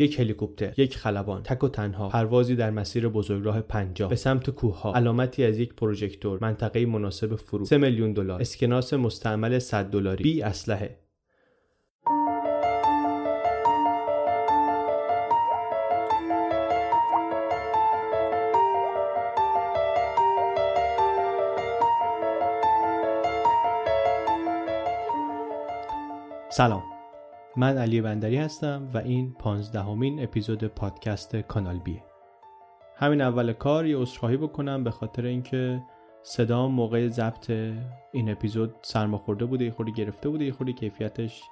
یک هلیکوپتر یک خلبان تک و تنها پروازی در مسیر بزرگراه 50 به سمت کوه علامتی از یک پروژکتور منطقه مناسب فرو 3 میلیون دلار. اسکناس مستعمل 100 دلاری. بی اسلحه. سلام. من علی بندری هستم و این پانزدهمین اپیزود پادکست کانال بیه همین اول کار یه عذرخواهی بکنم به خاطر اینکه صدام موقع ضبط این اپیزود سرماخورده بوده یه خوری گرفته بوده یه خوری کیفیتش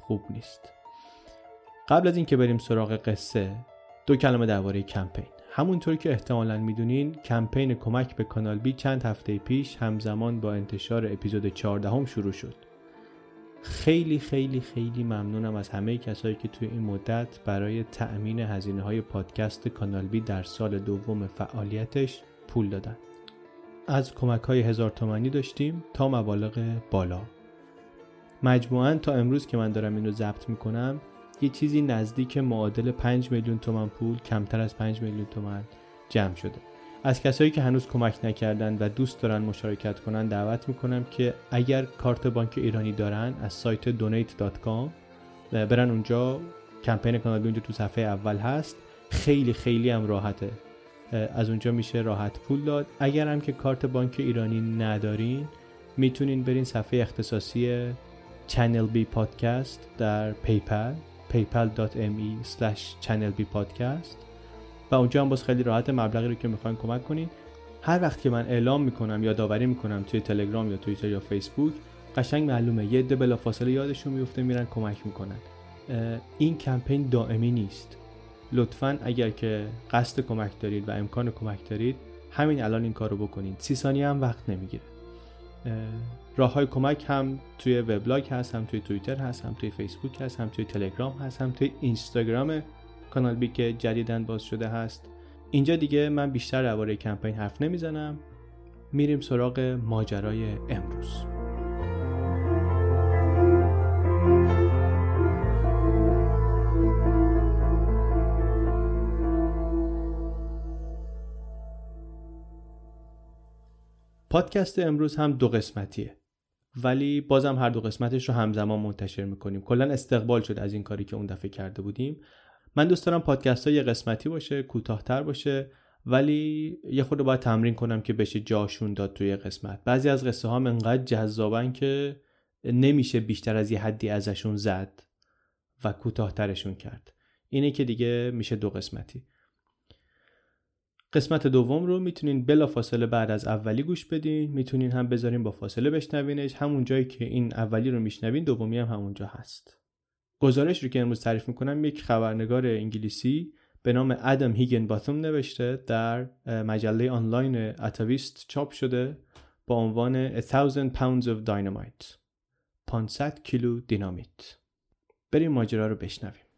خوب نیست. قبل از اینکه بریم سراغ قصه دو کلمه درباره کمپین. همونطور که احتمالا می‌دونین کمپین کمک به کانال بی چند هفته پیش همزمان با انتشار اپیزود 14 شروع شد. خیلی خیلی خیلی ممنونم از همه کسایی که توی این مدت برای تأمین هزینه های پادکست کانال بی در سال دوم فعالیتش پول دادن. از کمک های هزار تومنی داشتیم تا مبالغ بالا. مجموعا تا امروز که من دارم اینو ضبط می‌کنم یه چیزی نزدیک معادل 5 میلیون تومن پول کمتر از 5 میلیون تومن جمع شده. از کسایی که هنوز کمک نکردن و دوست دارن مشارکت کنن دعوت می‌کنم که اگر کارت بانک ایرانی دارن از سایت donate.com برن اونجا. کمپین کانال اونجا تو صفحه اول هست. خیلی خیلی هم راحته. از اونجا میشه راحت پول داد. اگر هم که کارت بانک ایرانی ندارین می‌تونین برین صفحه اختصاصی چنل بی پادکست در PayPal paypal.me slash channel podcast. و اونجا هم باز خیلی راحت مبلغی رو که می‌خواین کمک کنین. هر وقت که من اعلام می‌کنم یا یادآوری می‌کنم توی تلگرام یا توییتر یا فیسبوک قشنگ معلومه. یه عده بلافاصله یادشون میفته میرن کمک می‌کنن. این کمپین دائمی نیست. لطفا اگر که قصد کمک دارید و امکان کمک دارید همین الان این کارو بکنید سی ثانیه هم وقت نمی‌گیره. راه های کمک هم توی وبلاگ هست هم توی توییتر هست هم توی فیسبوک هست هم توی تلگرام هست هم توی اینستاگرام کانال بی که جدیدن باز شده هست. اینجا دیگه من بیشتر درباره کمپین حرف نمی‌زنم. میریم سراغ ماجرای امروز. پادکست امروز هم دو قسمتیه. ولی بازم هر دو قسمتش رو همزمان منتشر می‌کنیم. کلا استقبال شد از این کاری که اون دفعه کرده بودیم. من دوست دارم پادکست ها یه قسمتی باشه کوتاهتر باشه ولی یه خود باید تمرین کنم که بشه جاشون داد توی قسمت. بعضی از قصه ها انقدر جذابن که نمیشه بیشتر از یه حدی ازشون زد و کوتاهترشون کرد. اینه که دیگه میشه دو قسمتی. قسمت دوم رو می‌تونین بلا فاصله بعد از اولی گوش بدین. می‌تونین هم بذارین با فاصله بشنوینش. همون جایی که این اولی رو میشنوین دومی هم همونجا هست. گزارش رو که امروز تعریف می‌کنم یک خبرنگار انگلیسی به نام ادم هیگن باتوم نوشته در مجله آنلاین اتاویست چاپ شده با عنوان 1000 pounds of dynamite 500 کیلو دینامیت. بریم ماجرا رو بشنویم.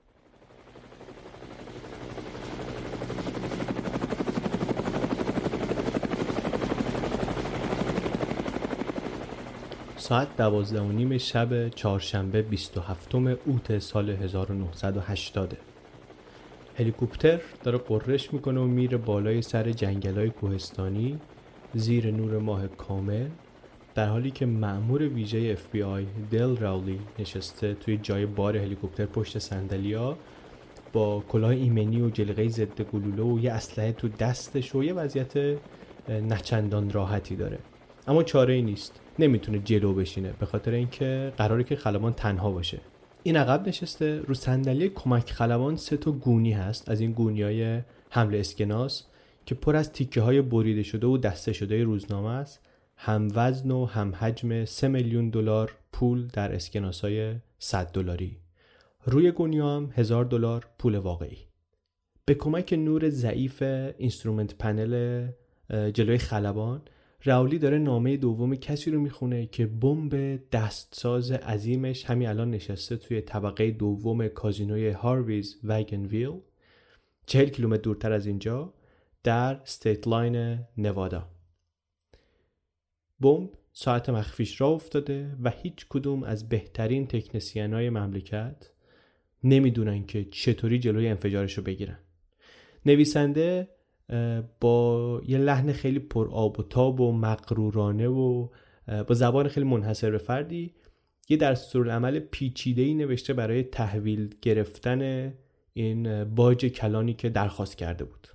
ساعت دوازده و نیم شب چهارشنبه 27 اوت سال 1980 هلیکوپتر داره قررش می‌کنه و میره بالای سر جنگلای کوهستانی زیر نور ماه کامل در حالی که مأمور ویژه FBI دل راولی نشسته توی جای بار هلیکوپتر پشت سندلیا با کلاه ایمنی و جلقه ضد گلوله و یه اسلحه تو دستش و یه وضعیت نچندان راحتی داره. اما چاره ای نیست. نمی‌تونه جلو بشینه به خاطر اینکه قراره که خلبان تنها باشه. این عقب نشسته رو صندلی کمک خلبان سه تا گونی هست از این گونی های حمل اسکناس که پر از تیکه های بریده شده و دسته شده روزنامه است. هم وزن و هم حجم 3 میلیون دلار پول در اسکناس های 100 دلاری. روی گونی هم هزار دلار پول واقعی. به کمک نور ضعیف instrument panel جلوی خلبان راولی داره نامه دوم کسی رو می‌خونه که بمب دستساز عظیمش همین الان نشسته توی طبقه دوم کازینوی Harvey's Wagon Wheel چهل کیلومتر دورتر از اینجا در Stateline نوادا. بمب ساعت مخفیش راه افتاده و هیچ کدوم از بهترین تکنسین های مملکت نمی‌دونن که چطوری جلوی انفجارش رو بگیرن. نویسنده با یه لحن خیلی پر آب و تاب و مغرورانه و با زبان خیلی منحصر به فردی. یه دستورالعمل پیچیده ای نوشته برای تحویل گرفتن این باج کلانی که درخواست کرده بود.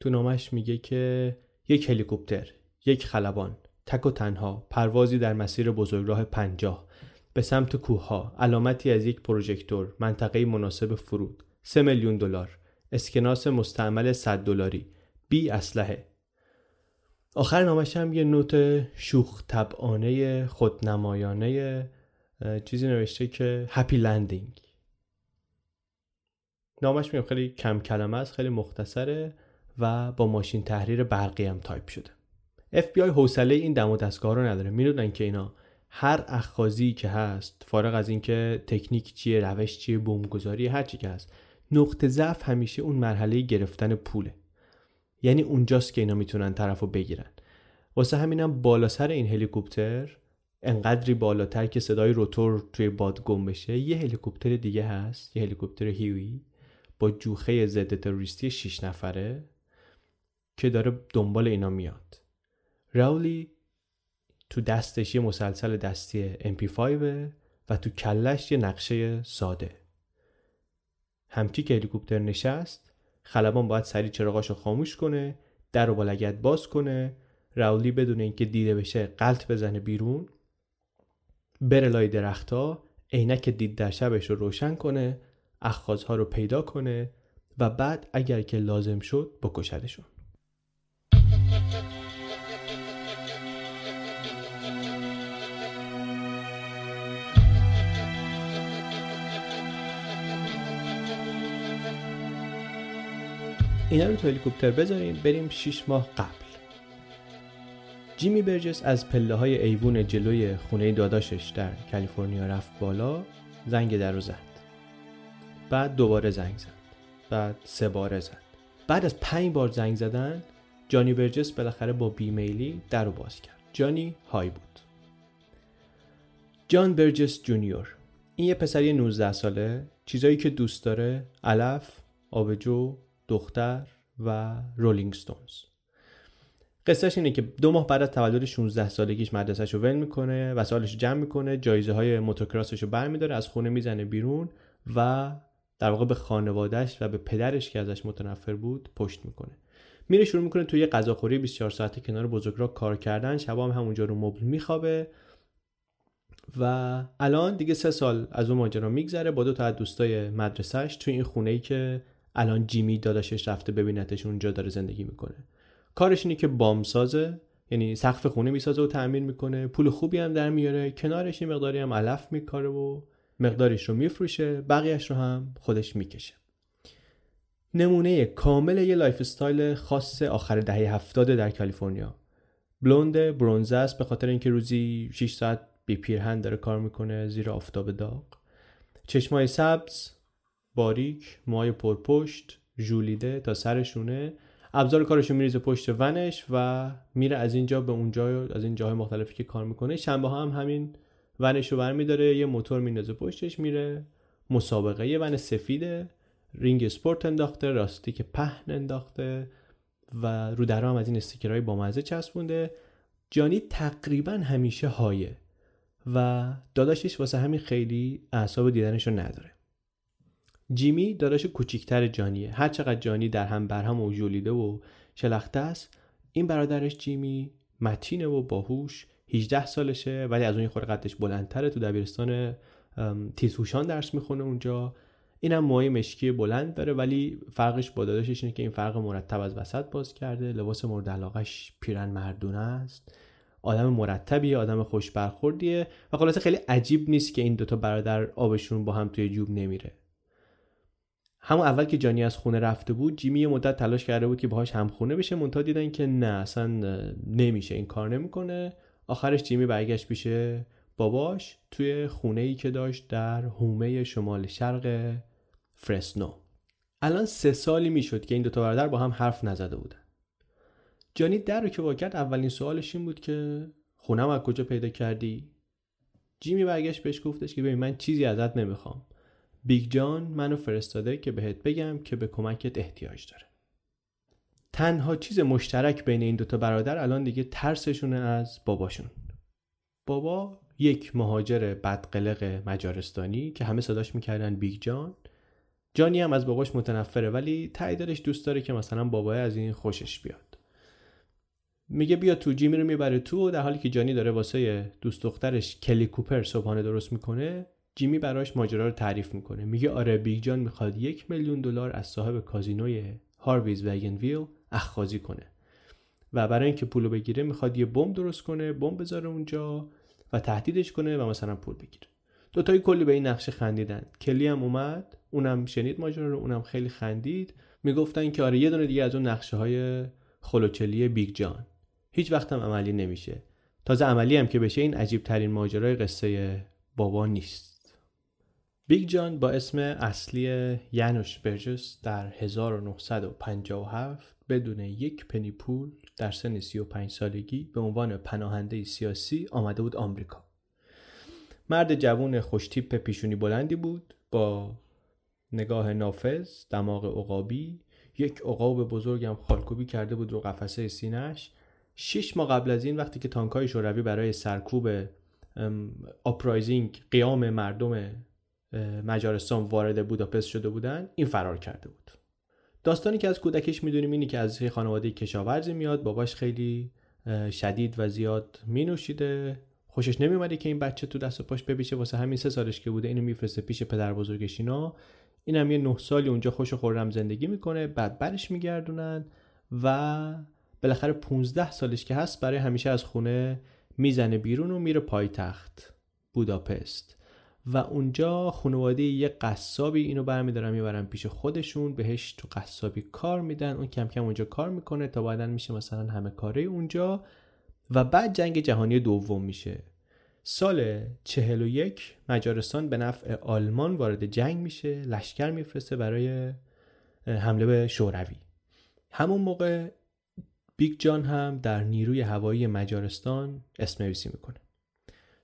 تو نامش میگه که یک هلیکوپتر یک خلبان تک و تنها پروازی در مسیر بزرگراه پنجاه به سمت کوهها علامتی از یک پروژکتور منطقه مناسب فرود سه میلیون دلار. اسکناس مستعمل 100 دلاری. بی اسلحه. آخر نامش هم یه نوت شوخ طبعانه خودنمایانه چیزی نوشته که happy landing نامش میگم خیلی کم کلمه است خیلی مختصره و با ماشین تحریر برقی هم تایپ شده. FBI حوصله این دم و دستگاه رو نداره. می‌دونن که اینا هر اخاذی که هست فارغ از اینکه تکنیک چیه روش چیه بمبگذاری هر چی که هست نقطه ضعف همیشه اون مرحله گرفتن پوله. یعنی اونجاست که اینا می‌تونن طرف رو بگیرن. واسه همینم بالا سر این هلیکوپتر انقدری بالاتر که صدای روتور توی باد گم بشه یه هلیکوپتر دیگه هست یه هلیکوپتر هیوی با جوخه ضد تروریستی 6 نفره که داره دنبال اینا میاد. راولی تو دستش یه مسلسل دستی MP5 و تو کلش یه نقشه ساده. همچی که هلیکوپتر نشست خلبان باید سری چراغاشو خاموش کنه در و با لگت باز کنه راولی بدون اینکه دیده بشه قلط بزنه بیرون بره لای درختها عینک دید در شبش رو روشن کنه اخخازها رو پیدا کنه و بعد اگر که لازم شد بکشدشون. اینا رو تو هلیکوپتر بذاریم بریم 6 ماه قبل. جیمی برجس از پله های ایوون جلوی خونه داداشش در کالیفرنیا رفت بالا زنگ در رو زد. بعد دوباره زنگ زد. بعد سه باره زد. بعد از پنج بار زنگ زدن جانی برجس بالاخره با بیمیلی در رو باز کرد. جانی های بود. جان برجس جونیور. این یه پسری 19 ساله چیزایی که دوست داره علف آبجو دختر و رولینگ ستونز قصهش اینه که دو ماه بعد از تولد 16 سالگیش مدرسهش رو ول می‌کنه و سالش جمع می‌کنه جایزه های موتوکراسش رو برمیداره از خونه می‌زنه بیرون و در واقع به خانوادهش و به پدرش که ازش متنفر بود پشت می‌کنه. میره شروع می‌کنه توی یه غذاخوری 24 ساعته کنار بزرگراه کار کردن شبا هم همونجا رو مبل میخوابه و الان دیگه سه سال از اون ماجرا میگذره با دو تا از دوستای مدرسهش توی این خونه ای که الان جیمی داداشش رفته ببینتش اونجا داره زندگی می‌کنه. کارش اینه که بام سازه یعنی سقف خونه می‌سازه و تعمیر می‌کنه. پول خوبی هم در میاره. کنارش یه مقداری هم علف میکاره و مقدارش رو میفروشه. بقیهش رو هم خودش می‌کشه. نمونه کامل یه lifestyle خاص آخر دهه هفتاده در کالیفرنیا. بلوند برونزه است به خاطر اینکه روزی 6 ساعت بی پیرهن داره کار می‌کنه زیر آفتاب داغ. چشمای سبز باریک موهای پرپشت ژولیده تا سرشونه. ابزار کارشو میریزه پشت ونش و میره از اینجا به اونجا از این جاهای مختلفی که کار می‌کنه. شنبه ها هم همین ونش رو برمیداره. یه موتور میندازه پشتش میره مسابقه. یه ون سفیده. رینگ اسپورت انداخته لاستیک پهن انداخته و رو درها هم از این استیکرهای با مزه چسبونده. جانی تقریبا همیشه high ه و داداشش واسه همین خیلی اعصاب دیدنش رو نداره. جیمی داداش کوچیکتر جانیه. هر چقدر جانی در هم برهم و جولیده و شلخته است این برادرش جیمی متینه و باهوش 18 سالشه ولی از اون خورده قدش بلندتره. تو دبیرستان تیزهوشان درس می‌خونه اونجا. اینم موهای مشکی بلند داره ولی فرقش با داداشش اینه که این فرق مرتب از وسط باز کرده. لباس مورد علاقش پیرن مردونه است. آدم مرتبیه آدم خوش برخوردیه و خلاصه خیلی عجیب نیست که این دوتا برادر آبشون با هم توی جوب نمیره. همون اول که جانی از خونه رفته بود جیمی یه مدت تلاش کرده بود که باهاش همخونه بشه. منتها دیدن که نه اصلا نمیشه این کار نمی‌کنه. آخرش جیمی برگشت پیش باباش توی خونه ای که داشت در هومه شمال شرق فرسنو. الان سه سالی می‌شد که این دوتا برادر با هم حرف نزده بودن. جانی در رو که کرد اولین سوالش این بود که خونم از کجا پیدا کردی؟ جیمی برگشت بهش گفتش که ببین من چیزی ازت نمی‌خوام. بیگ جان منو فرستاده که بهت بگم که به کمکت احتیاج داره. تنها چیز مشترک بین این دوتا برادر الان دیگه ترسشونه از باباشون. بابا یک مهاجر بدقلق مجارستانی که همه صداش می‌کردن بیگ جان. جانی هم از باباش متنفره ولی ته دوست داره که مثلا بابای از این خوشش بیاد. میگه بیا تو جیمی رو می‌بره تو در حالی که جانی داره واسه دوست دخترش کلی کوپر صبحانه درست می‌کنه جیمی براش ماجرا رو تعریف می‌کنه. میگه آره بیگ جان می‌خواد یک میلیون دلار از صاحب کازینوی Harvey's Wagon Wheel اخاذی کنه. و برای اینکه پولو بگیره می‌خواد یه بمب درست کنه بمب بذاره اونجا و تهدیدش کنه و مثلا پول بگیره. دوتایی کلی به این نقشه خندیدن. کلی هم اومد اونم شنید ماجرا رو اونم خیلی خندید. می‌گفتن که آره یه دونه دیگه از اون نقشه های خل و چلی بیگ جان. هیچ وقت هم عملی نمیشه. تازه عملی هم که بشه این عجیب ترین ماجرای قصه بابا نیست. بیگ جان با اسم اصلی یانوش برجس در 1957 بدون یک پنی پول در سن 35 سالگی به عنوان پناهنده سیاسی آمده بود آمریکا. مرد جوون خوشتیپ پیشونی بلندی بود با نگاه نافذ دماغ عقابی یک عقاب بزرگم خالکوبی کرده بود رو قفسه سینهش شش ماه قبل از این وقتی که تانکای شوروی برای سرکوب uprising قیام مردم مجارستان وارد بوداپست شده بودن این فرار کرده بود. داستانی که از کودکیش می‌دونیم اینی که از خانواده کشاورزی میاد باباش خیلی شدید و زیاد مینوشیده. خوشش نمیومده که این بچه تو دست و پاش بپیچه واسه همین سه سالش که بوده اینو میفرسته پیش پدر بزرگش اینا. این یه نه سالی اونجا خوش و خورم زندگی می‌کنه بعد برش میگردونن و بالاخره 15 سالش که هست برای همیشه از خونه می‌زنه بیرون و میره پایتخت بوداپست. و اونجا خانواده یه قصابی اینو برمیدارن می‌برن پیش خودشون بهش تو قصابی کار میدن اون کم کم اونجا کار می‌کنه تا بعدا میشه مثلا همه کاره اونجا و بعد جنگ جهانی دوم میشه. سال 41 مجارستان به نفع آلمان وارد جنگ میشه لشکر میفرسته برای حمله به شوروی. همون موقع بیگ جان هم در نیروی هوایی مجارستان اسم نویسی می‌کنه.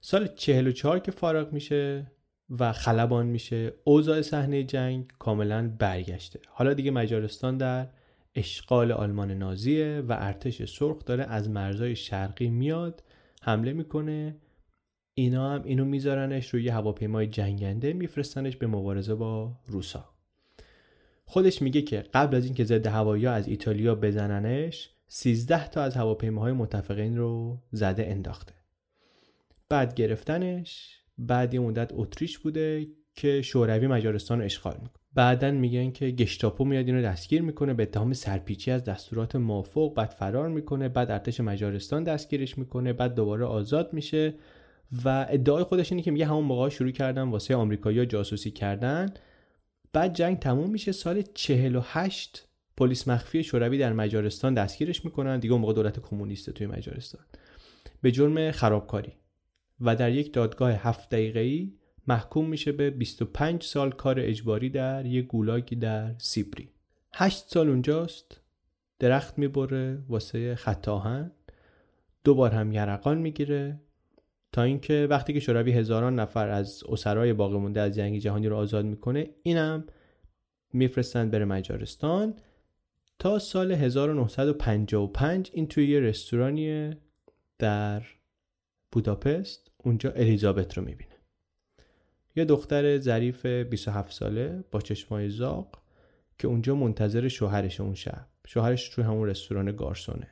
سال 44 که فارغ میشه و خلبان میشه اوضاع صحنه جنگ کاملا برگشته. حالا دیگه مجارستان در اشغال آلمان نازیه و ارتش سرخ داره از مرزهای شرقی میاد حمله می‌کنه. اینا هم اینو میذارنش روی هواپیمای جنگنده میفرستنش به مبارزه با روسا. خودش میگه که قبل از اینکه ضد هوایی از ایتالیا بزننش 13 تا از هواپیماهای متفقین رو زده انداخته. بعد گرفتنش بعد یه مدت اتریش بوده که شوروی مجارستان رو اشغال می‌کنه. بعدا میگن که گشتاپو میاد اینو دستگیر می‌کنه به اتهام سرپیچی از دستورات موافق بعد فرار می‌کنه بعد ارتش مجارستان دستگیرش می‌کنه بعد دوباره آزاد میشه و ادعای خودش اینه که میگه همون موقع شروع کردن واسه آمریکایی‌ها جاسوسی کردن. بعد جنگ تموم میشه سال 48 پلیس مخفی شوروی در مجارستان دستگیرش می‌کنن. دیگه اون موقع دولت کمونیست توی مجارستان. به جرم خرابکاری. و در یک دادگاه هفت ای محکوم میشه به 25 سال کار اجباری در یک گولاگی در سیبری. 8 سال اونجاست درخت می‌بره واسه خطاهن دوبار هم یرقان می‌گیره تا اینکه وقتی که شوروی هزاران نفر از اسرای باقی مونده از جنگ جهانی رو آزاد می‌کنه اینم میفرستن بره مجارستان تا سال 1955 این توی یه رستورانیه در بوداپست اونجا الیزابت رو می‌بینه. یه دختر ظریف 27 ساله با چشمای زاق که اونجا منتظر شوهرش اون شب. شوهرش توی همون رستوران گارسونه.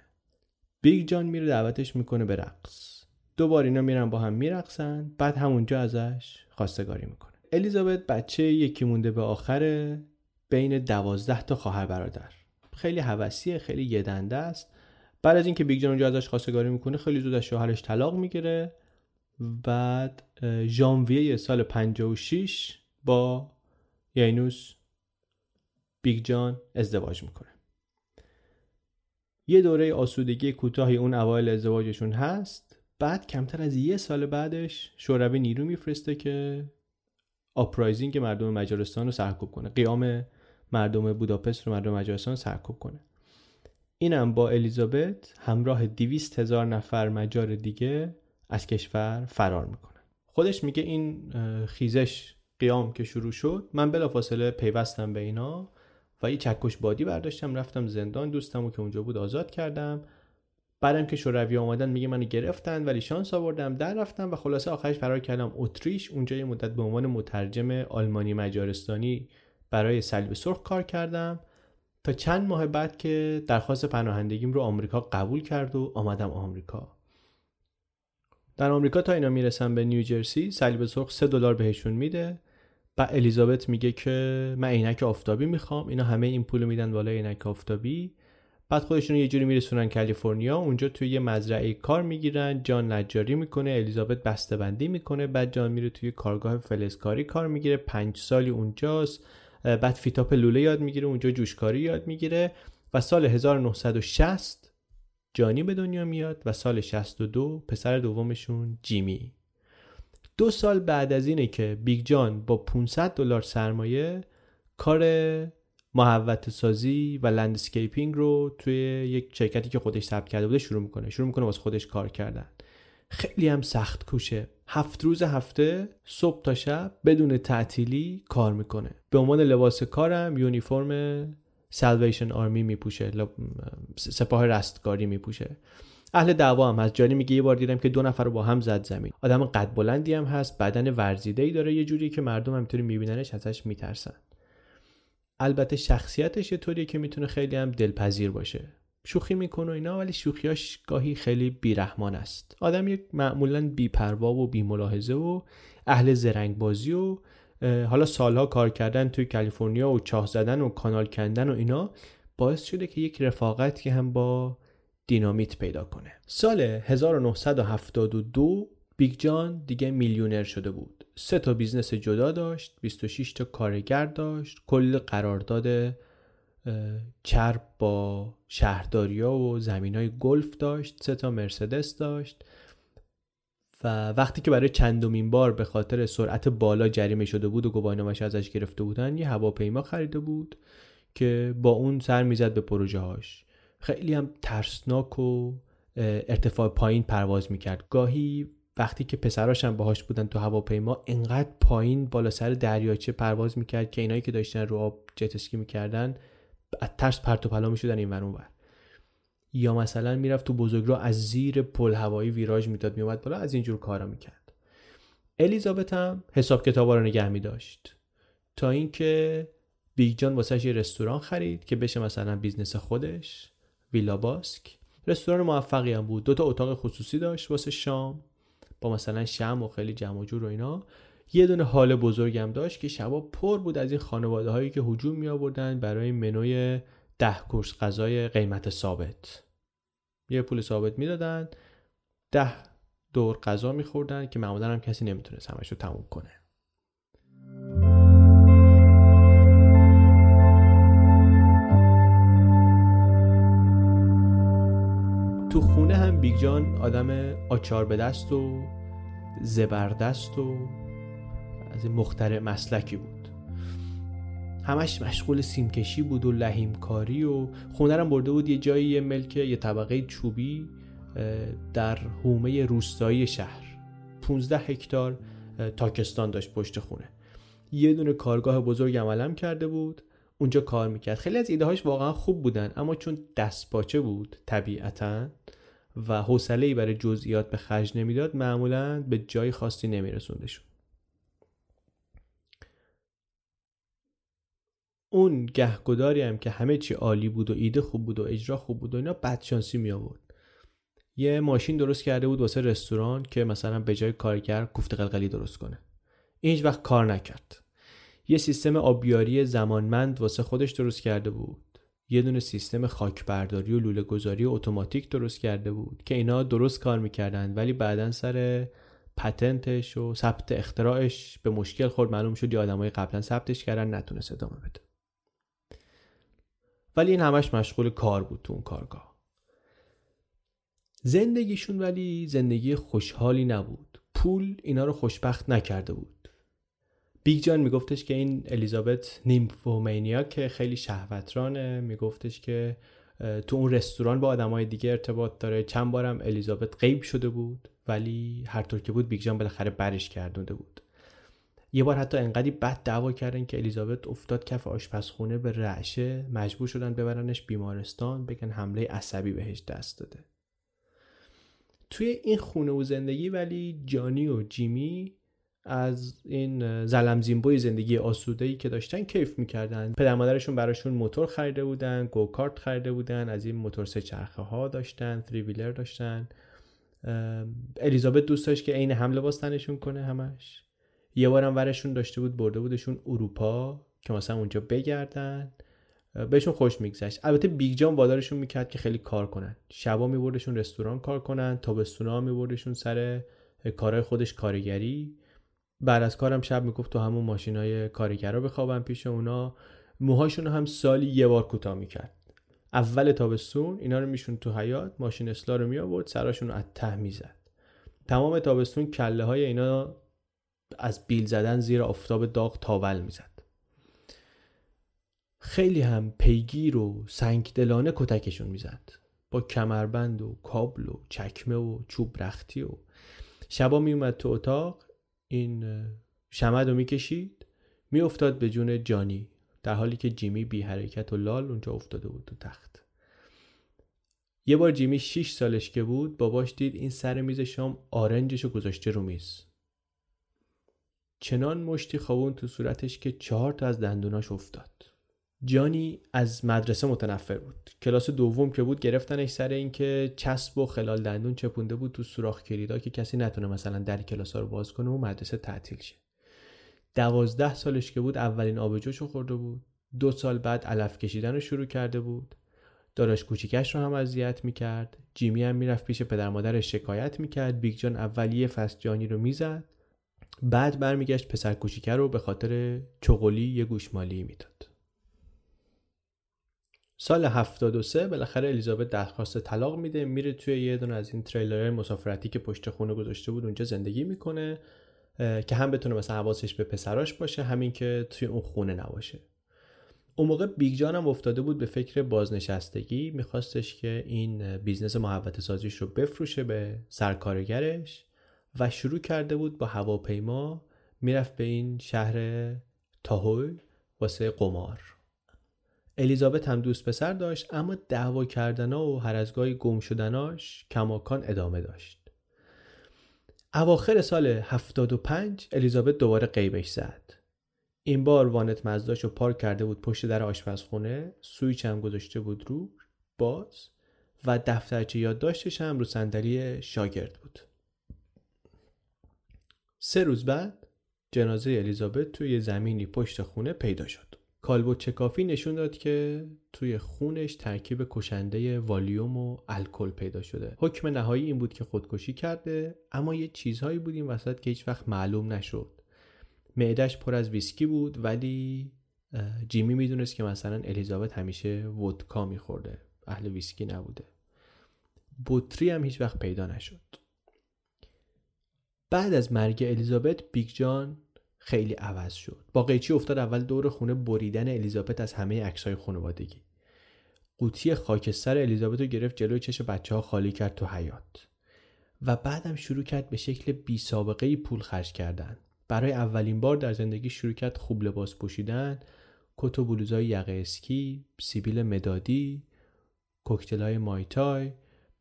بیگ جان میره دعوتش می‌کنه به رقص. دوبار اینا میرن با هم میرقصن. بعد همونجا ازش خواستگاری می‌کنه. الیزابت بچه یکی مونده به آخر بین دوازده تا خواهر برادر. خیلی هوسیه خیلی یه‌دنده است. بعد از اینکه بیگ جان اونجا ازش خواستگاری می‌کنه خیلی زود از شوهرش طلاق می‌گیره. بعد ژانویه سال 56 با یانوش بیگ جان ازدواج می‌کنه. یه دوره آسودگی کوتاهی اون اوایل ازدواجشون هست. بعد کمتر از یه سال بعدش شوروی نیرو میفرسته که uprising مردم مجارستان رو سرکوب کنه. قیام مردم بوداپست رو مردم مجارستان سرکوب کنه. اینم با الیزابت همراه دیویست هزار نفر مجار دیگه از کشور فرار می‌کنن. خودش میگه این خیزش قیام که شروع شد من بلافاصله پیوستم به اینا و یه چکش بادی برداشتم رفتم زندان دوستمو که اونجا بود آزاد کردم. بعدم که شوروی آمدن میگه منو گرفتن ولی شانس آوردم در رفتم و خلاصه آخرش فرار کردم. اتریش اونجا یه مدت به عنوان مترجم آلمانی مجارستانی برای صلیب سرخ کار کردم. تا چند ماه بعد که درخواست پناهندگیم رو آمریکا قبول کرد و آمدم آمریکا. در آمریکا تا اینا می‌رسم به نیوجرسی صلیب سرخ 3 دلار بهشون میده. و الیزابت میگه که من عینک آفتابی می‌خوام. اینا همه این پولو میدن بالای عینک آفتابی. بعد خودشون یه جوری میرسونن کالیفرنیا. اونجا توی یه مزرعه کار می‌گیرن. جان نجاری می‌کنه الیزابت بسته بندی می‌کنه. بعد جان میره توی کارگاه فلزکاری کار می‌گیره. پنج سالی اونجاست. بعد fit-up لوله یاد می‌گیره. اونجا جوشکاری یاد می‌گیره. و سال 1960 جانی به دنیا میاد و سال 62 پسر دومشون جیمی. دو سال بعد از اینه که بیگ جان با 500 دلار سرمایه کار محوطه سازی و landscaping رو توی یک شرکتی که خودش ثبت کرده بوده شروع می‌کنه. شروع می‌کنه واسه خودش کار کردن. خیلی هم سخت کوشه. هفت روز هفته صبح تا شب بدون تعطیلی کار می‌کنه. به عنوان لباس کارم یونیفرم سالویشن آرمی میپوشه سپاه رستگاری میپوشه. اهل دعوا هم هست. جانی میگه یه بار دیدم که دو نفر رو با هم زد زمین. آدم قد بلندی هم هست بدن ورزیده ای داره. یه جوری که مردم همینطوری میبیننش ازش میترسن. البته شخصیتش یه طوریه که می‌تونه خیلی هم دلپذیر باشه. شوخی می‌کنه و اینا ولی شوخیاش گاهی خیلی بیرحمان است. آدم یک معمولا بیپروا و بیملاحظه و اهل زرنگ بازی و حالا سالها کار کردن توی کالیفرنیا و چاه زدن و کانال کندن و اینا باعث شده که یک رفاقتی هم با دینامیت پیدا کنه. سال 1972 بیگ جان دیگه میلیونر شده بود. سه تا بیزنس جدا داشت 26 تا کارگر داشت کلی قرارداد چرب با شهرداریا و زمین های گلف داشت سه تا مرسدس داشت. و وقتی که برای چندمین بار به خاطر سرعت بالا جریمه شده بود و گواهینامش ازش گرفته بودن یه هواپیما خریده بود که با اون سر می‌زد به پروژه هاش خیلی هم ترسناک و ارتفاع پایین پرواز می‌کرد. گاهی وقتی که پسراش هم باهاش بودن تو هواپیما انقدر پایین بالا سر دریاچه پرواز می‌کرد که اینایی که داشتن رو آب جتسکی می‌کردن از ترس پرت و پلا می‌شدن این ور یا مثلا می‌رفت تو بزرگراه از زیر پل هوایی ویراژ می‌داد میومد بالا از اینجور کارا می‌کرد. الیزابت هم حساب کتابا رو نگه میداشت. تا اینکه بیگ جان واسش یه رستوران خرید که بشه مثلا بیزنس خودش ویلا باسک. رستوران موفقی هم بود. دو تا اتاق خصوصی داشت واسه شام با مثلا شمع و خیلی جمع و جور و اینا. یه دونه هال بزرگم داشت که شبا پر بود از این خانواده هایی که هجوم می آوردن برای منوی ده کورس غذای قیمت ثابت. یه پول ثابت می‌دادن ده دور غذا میخوردن که معمولا هم کسی نمی‌تونست همش رو تموم کنه. تو خونه هم بیگ جان آدم آچار به دست و زبردست و از این مخترع مسلکی بود. همش مشغول سیمکشی بود و لحیمکاری و خونه هم برده بود یه جایی یه ملک یه طبقه چوبی در حومه روستایی شهر. 15 هکتار تاکستان داشت پشت خونه. یه دونه کارگاه بزرگ عملم کرده بود اونجا کار می‌کرد. خیلی از ایده هاش واقعا خوب بودن اما چون دست پاچه بود طبیعتا و حوصله برای جزئیات به خرج نمی‌داد معمولا به جای خاصی نمیرسوندشون. اون گهگداری هم که همه چی عالی بود و ایده خوب بود و اجرا خوب بود و اینا بدشانسی می آورد. یه ماشین درست کرده بود واسه رستوران که مثلا به جای کارگر کوفته قلقلی درست کنه. این هیچ وقت کار نکرد. یه سیستم آبیاری زمانمند واسه خودش درست کرده بود. یه دونه سیستم خاکبرداری و لوله گذاری اتوماتیک درست کرده بود که اینا درست کار می‌کردن ولی بعدا سر پتنتش و ثبت اختراعش به مشکل خورد. معلوم شد یه آدمای قبلا ثبتش کردن نتونست ادامه بده. ولی این همش مشغول کار بود تو اون کارگاه. زندگیشون ولی زندگی خوشحالی نبود. پول اینا رو خوشبخت نکرده بود. بیگ جان میگفتش که این الیزابت nymphomaniac ه خیلی شهوترانه میگفتش که تو اون رستوران با آدمای دیگه ارتباط داره. چند بارم الیزابت غیب شده بود ولی هر طور که بود بیگ جان بالاخره برش گردونده بود. یه بار حتی انقدی بد دعوا کردن که الیزابت افتاد کف آشپزخونه به رعشه مجبور شدن ببرنش بیمارستان بگن حمله عصبی بهش دست داده. توی این خونه و زندگی ولی جانی و جیمی از این زلم زیمبوی زندگی آسوده ای که داشتن کیف می‌کردن. پدر مادرشون براشون موتور خریده بودن go-kart خریده بودن از این موتور سه چرخه ها داشتن three-wheeler داشتن. الیزابت دوست داشت که عین هم لباس تنشون کنه همش. یه بارم ورشون داشته بود برده بودشون اروپا که مثلا اونجا بگردن. بهشون خوش میگذشت. البته بیگ جان وادارشون می‌کرد که خیلی کار کنن. شبا میبردشون رستوران کار کنن تابستونا میبردشون سر کارهای خودش کارگری. بعد از کارم شب می‌گفت تو همون ماشین های کارگرا بخوابن پیش اونا. موهاشون هم سالی یه بار کوتاه می‌کرد. اول تابستون اینا رو میشون تو حیات ماشین اصلا رو می سراشون رو از ته می‌زد. تمام تابستون کله های اینا از بیل زدن زیر آفتاب داغ تاول می‌زد. خیلی هم پیگیر و سنگدلانه کتکشون می‌زد. با کمربند و کابل و چکمه و چوب رختی و شبا میومد تو اتاق این شمد رو می‌کشید میافتاد به جون جانی در حالی که جیمی بی حرکت و لال اونجا افتاده بود تو تخت. یه بار جیمی 6 سالش که بود باباش دید این سر میز شام آرنجش رو گذاشته رو میز. چنان مشتی خوابون تو صورتش که چهار تا از دندوناش افتاد. جانی از مدرسه متنفر بود. کلاس دوم که بود گرفتنش سر اینکه چسب و خلال دندون چپونده بود تو سوراخ کلیدا که کسی نتونه مثلا در کلاس رو باز کنه و مدرسه تعطیل شه. دوازده سالش که بود اولین آبجوشو خورده بود. دو سال بعد علف کشیدن رو شروع کرده بود. داداش کوچیکش رو هم اذیت می‌کرد. جیمی هم می‌رفت پیش پدر مادرش شکایت می‌کرد. بیگ جان اول یه فصل جانی رو می‌زد. بعد برمیگشت پسر کوچیکه رو به خاطر چغلی یه گوشمالی می‌داد. سال 73 بالاخره الیزابت درخواست طلاق میده میره توی یه دونه از این تریلر مسافرتی که پشت خونه گذاشته بود اونجا زندگی می‌کنه که هم بتونه مثلا حواسش به پسراش باشه همین که توی اون خونه نباشه. اون موقع بیگ جان هم افتاده بود به فکر بازنشستگی میخواستش که این بیزنس محوطه سازیش رو بفروشه به سرکارگرش. و شروع کرده بود با هواپیما می‌رفت به این شهر تاهوی واسه قمار. الیزابت هم دوست پسر داشت اما دعوا کردنا و هر از گاهی گم شدناش کماکان ادامه داشت. اواخر سال 75 الیزابت دوباره قیبش زد. این بار وانت مزداش رو پارک کرده بود پشت در آشپزخونه سویچ هم گذاشته بود رو باز و دفترچه یادداشتش هم رو صندلی شاگرد بود. سه روز بعد جنازه الیزابت توی زمینی پشت خونه پیدا شد. کالبوت چکافی نشون داد که توی خونش ترکیب کشنده والیوم و الکل پیدا شده. حکم نهایی این بود که خودکشی کرده اما یه چیزهایی بود این وسط که هیچ وقت معلوم نشد. معدش پر از ویسکی بود ولی جیمی می‌دونست که مثلا الیزابت همیشه ودکا میخورده. اهل ویسکی نبوده. بطری هم هیچ وقت پیدا نشد. بعد از مرگ الیزابت بیگ جان خیلی عوض شد. با قیچی افتاد؟ اول دور خونه بریدن الیزابت از همه عکسای خانوادگی. قوطی خاکستر الیزابت رو گرفت جلوی چش بچه ها خالی کرد تو حیات و بعدم شروع کرد به شکل بی سابقه پول خرج کردن. برای اولین بار در زندگی شروع کرد خوب لباس پوشیدن کت و بلوزای یقه اسکی سیبیل مدادی کوکتل های مایتای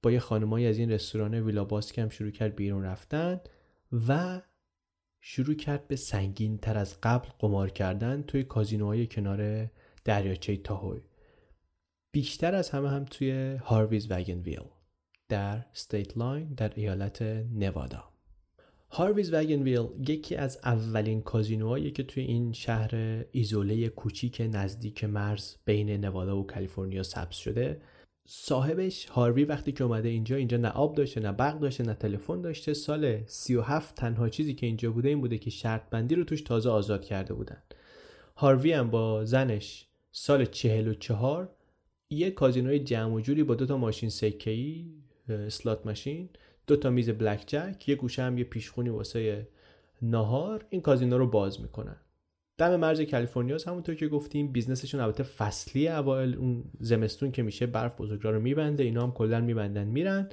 با یه خانمایی از این رستوران ویلا باسک هم شروع کرد بیرون رفتن. و شروع کرد به سنگین تر از قبل قمار کردن توی کازینوهای کنار دریاچه تاهوی. بیشتر از همه هم توی Harvey's Wagon Wheel در Stateline در ایالت نوادا. Harvey's Wagon Wheel یکی از اولین کازینوهایی که توی این شهر ایزوله کوچیک نزدیک مرز بین نوادا و کالیفرنیا ثبت شده صاحبش هاروی وقتی که اومده اینجا اینجا نه آب داشته نه برق داشته نه تلفن داشته. سال 37 تنها چیزی که اینجا بوده این بوده که شرط بندی رو توش تازه آزاد کرده بودن. هاروی هم با زنش سال 44 یه کازینوی جمع و جوری با دو تا ماشین سکه ای slot machine دو تا میز blackjack یه گوشه هم یه پیشخونی واسه نهار این کازینو رو باز می‌کنن. دم مرز کالیفرنیا همونطور که گفتیم بیزنسشون البته فصلی اوایل اون زمستون که میشه برف بزرگراه رو میبنده اینا هم کلا میبندن میرن.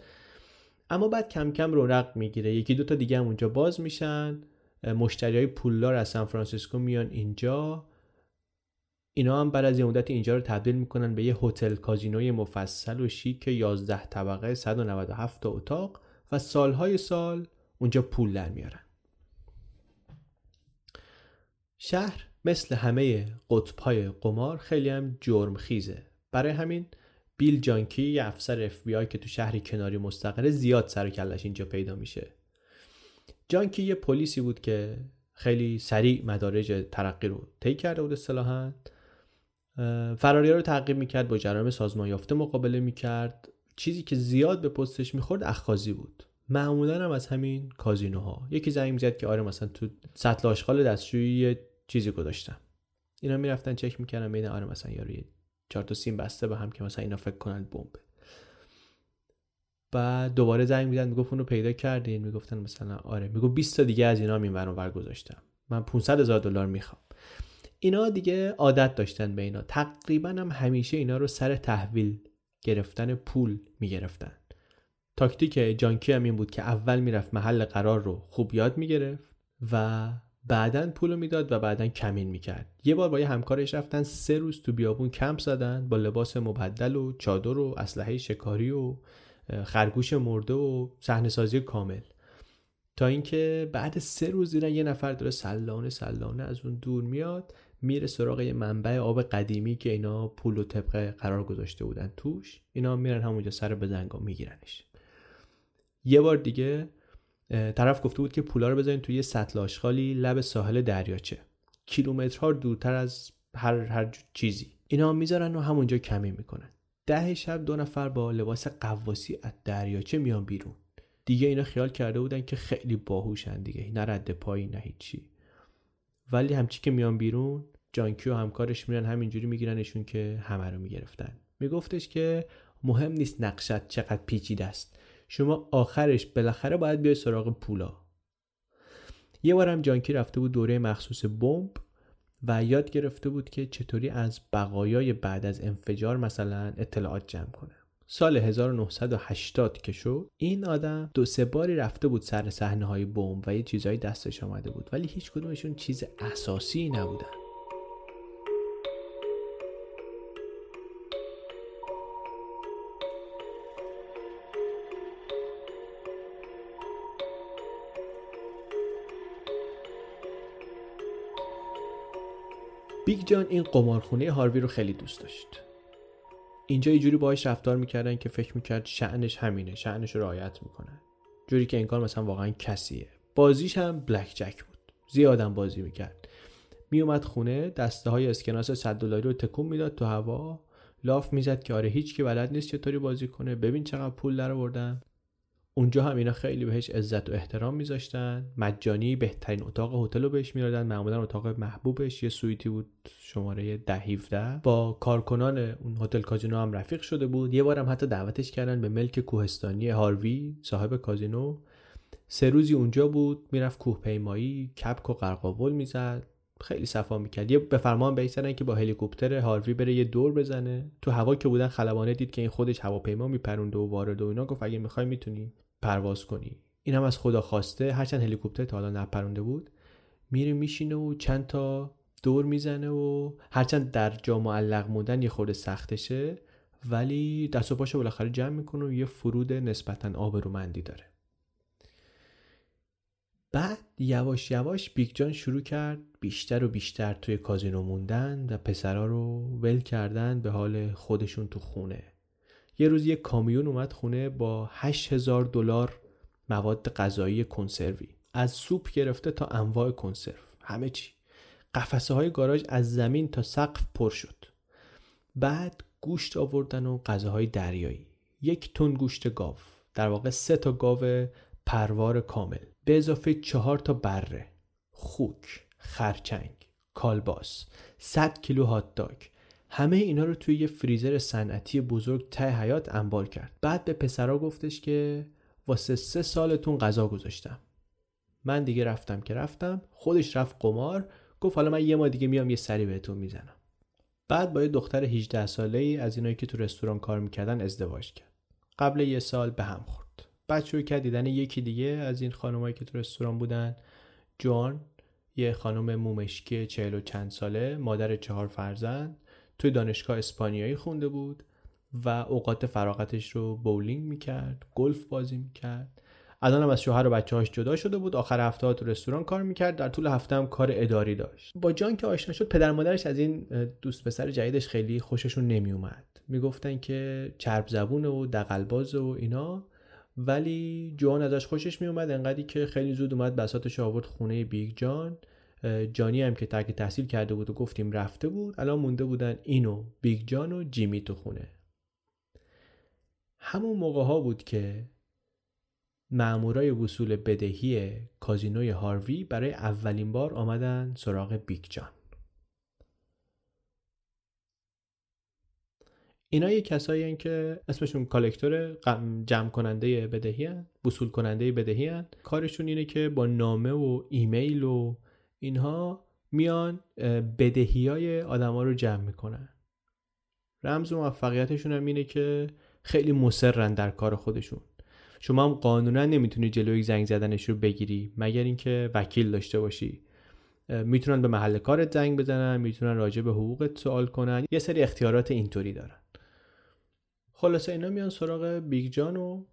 اما بعد کم کم رونق می‌گیره. یکی دو تا دیگه هم اونجا باز میشن. مشتری های پولدار از سان فرانسیسکو میان اینجا. اینا هم بعد از یه مدت اینجا رو تبدیل می‌کنن به یه هتل کازینوی مفصل و شیک 11 طبقه 197 تا اتاق و سالهای سال اونجا پول در میارن. شهر مثل همه قطبهای قمار خیلی هم جرم خیزه برای همین بیل جانکی یه افسر اف بی آی که تو شهری کناری مستقره زیاد سر کلش اینجا پیدا میشه. جانکی یه پلیسی بود که خیلی سریع مدارج ترقی رو طی کرده بود اصطلاحا. فراری رو تعقیب می‌کرد با جرایم سازمان یافته مقابله می‌کرد. چیزی که زیاد به پستش می‌خورد اخخازی بود. معمولا هم از همین کازینوها. یکی زنگ می‌زد که آره مثلا تو سطل آشغال دستشویی چیزی گذاشتم. اینا می‌رفتن چک می‌کردن بین آره مثلا یارو چهار تا سیم بسته به هم که مثلا اینا فکر کنن بمب بعد دوباره زنگ میدن می‌گفت اون رو پیدا کردین؟ می‌گفتن مثلا آره. میگو 20 تا دیگه از اینا این ور گذاشتم. من 500 هزار دلار می‌خوام. اینا دیگه عادت داشتن به اینا. تقریبا هم همیشه اینا رو سر تحویل گرفتن پول می‌گرفتن. تاکتیک جانکی هم این بود که اول می‌رفت محل قرار رو خوب یاد می‌گرفت و بعدا پول می‌داد و بعدا کمین می‌کرد. یه بار با یه همکارش رفتن سه روز تو بیابون کمپ زدن با لباس مبدل و چادر و اسلحه شکاری و خرگوش مرده و صحنه سازی کامل. تا اینکه بعد سه روز دیدن یه نفر داره سلانه سلانه از اون دور میاد میره سراغ یه منبع آب قدیمی که اینا پول و طبقه قرار گذاشته بودن توش. اینا میرن همونجا سر بزنگا میگیرنش. یه بار دیگه طرف گفته بود که پولا رو بذارین توی یه سطل آشغالی لب ساحل دریاچه. کیلومترها دورتر از هر هر چیزی. اینا می‌ذارن و همونجا کمی می‌کنن. ده شب دو نفر با لباس قواسی از دریاچه میان بیرون. دیگه اینا خیال کرده بودن که خیلی باهوشن دیگه. نه رد پایی نه هیچی. ولی همچی که میان بیرون جانکی و همکارش میرن همینجوری میگیرنشون که همه رو می‌گرفتن. میگفتش که مهم نیست نقشت چقدر پیچیده است. شما آخرش بالاخره باید بیای سراغ پولا. یه بارم جانکی رفته بود دوره مخصوص بمب و یاد گرفته بود که چطوری از بقایای بعد از انفجار مثلا اطلاعات جمع کنه. سال 1980 که شد این آدم دو سه باری رفته بود سر صحنه های بمب و یه چیزایی دستش آمده بود ولی هیچ کدومشون چیز اساسی نبودن. بیگ جان این قمارخونه هاروی رو خیلی دوست داشت. اینجا یه جوری باهاش رفتار می‌کردن که فکر می‌کرد شأنش همینه شأنش رو رعایت می‌کنن. جوری که انگار مثلا واقعا کسیه. بازیش هم blackjack بود زیادم بازی می‌کرد. میومد خونه دسته های اسکناس 100 دلاری رو تکون می‌داد تو هوا. لاف می‌زد که آره هیچ کی بلد نیست چطوری بازی کنه. ببین چقدر پول در آوردن اونجا هم اینا خیلی بهش عزت و احترام میذاشتن. مجانی بهترین اتاق هتل رو بهش می‌دادن. معمولا اتاق محبوبش. یه سویتی بود شماره ده 17 با کارکنان اون هتل کازینو هم رفیق شده بود. یه بارم حتی دعوتش کردن به ملک کوهستانی هاروی صاحب کازینو. سه روزی اونجا بود. می‌رفت کوه پیمایی کپک و قرقاول می‌زد. خیلی صفا می‌کرد. یه به فرمان بهش که با هلیکوپتر هاروی بره یه دور بزنه. تو هوا که بودن خلبانه دید که این خودش هواپیما میپرونده و وارد و اینا گفت اگه می‌خوای می‌تونی پرواز کنی. این هم از خدا خواسته. هرچند هلیکوپتر تا حالا نپرونده بود. میره میشینه و چند تا دور می‌زنه و هرچند در جا معلق موندن یه خورده سختشه. ولی دست و پاشو بالاخره جمع می‌کنه و یه فرود نسبتا آبرومندی داره. بعد یواش یواش بیگ جان شروع کرد بیشتر و بیشتر توی کازینو موندن و پسرا رو ول کردن به حال خودشون تو خونه. یه روز یه کامیون اومد خونه با 8000 دلار مواد غذایی کنسروی. از سوپ گرفته تا انواع کنسرو. همه چی. قفسه های گاراژ از زمین تا سقف پر شد. بعد گوشت آوردن و غذاهای دریایی. یک تن گوشت گاو. در واقع سه تا گاو پروار کامل. به اضافه چهار تا بره. خوک خرچنگ کالباس 100 کیلو هات داگ. همه اینا رو توی یه فریزر صنعتی بزرگ ته حیات انبار کرد. بعد به پسرا گفتش که واسه سه سالتون غذا گذاشتم. من دیگه رفتم که رفتم خودش رفت قمار گفت حالا من یه ما دیگه میام یه سری بهتون می‌زنم. بعد با یه دختر 18 ساله ای از اینایی که تو رستوران کار می‌کردن ازدواج کرد. قبل یه سال به هم خورد. بعد شروع کرد دیدن یکی دیگه از این خانمایی که تو رستوران بودن جوان یه خانم مومشکی چهل و چند ساله مادر چهار فرزند توی دانشگاه اسپانیایی خونده بود و اوقات فراغتش رو بولینگ می‌کرد گلف بازی می‌کرد. الان هم از شوهر و بچه‌هاش جدا شده بود. آخر هفته ها تو رستوران کار می‌کرد. در طول هفته هم کار اداری داشت. با جان که آشنا شد پدر مادرش از این دوست پسر جدیدش خیلی خوششون نمیومد می‌گفتن که چرب زبونه و دغلباز و اینا. ولی جوان ازش خوشش میومد انقدری که خیلی زود اومد بساطش آورد خونه بیگ جان. جانی هم که ترک تحصیل کرده بود و گفتیم رفته بود الان مونده بودن این و بیگ جان و جیمی تو خونه همون موقع ها بود که مامورای وصول بدهی کازینوی هاروی برای اولین بار آمدن سراغ بیگ جان اینا یه کسایی که اسمشون collector جمع کننده بدهی‌ان. وصول کننده بدهی‌ان. کارشون اینه که با نامه و ایمیل و اینها میان بدهی های آدما رو جمع می‌کنن. رمز موفقیتشون هم اینه که خیلی مصرن در کار خودشون. شما هم قانونا نمی‌تونی جلوی زنگ زدنش رو بگیری مگر اینکه وکیل داشته باشی. می‌تونن به محل کارت زنگ بزنن می‌تونن راجع به حقوقت سوال کنن. یه سری اختیارات اینطوری دارن. خلاصه اینا میان سراغ بیگ جان و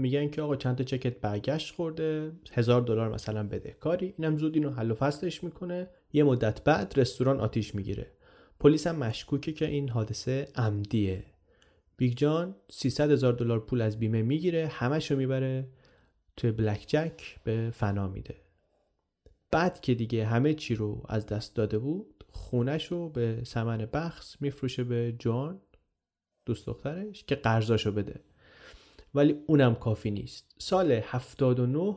میگن که آقا چند تا چکت برگشت خورده هزار دلار مثلا بده. کاری اینم زود اینو حل و فصلش می‌کنه. یه مدت بعد رستوران آتیش می‌گیره. پلیس هم مشکوکه که این حادثه عمدیه. بیگ جان 300 هزار دلار پول از بیمه می‌گیره همش رو می‌بره توی blackjack به فنا میده. بعد که دیگه همه چی رو از دست داده بود خونش رو به سمن بخص میفروشه به جان دوست دخترش که قرضاشو بده. ولی اونم کافی نیست. سال 79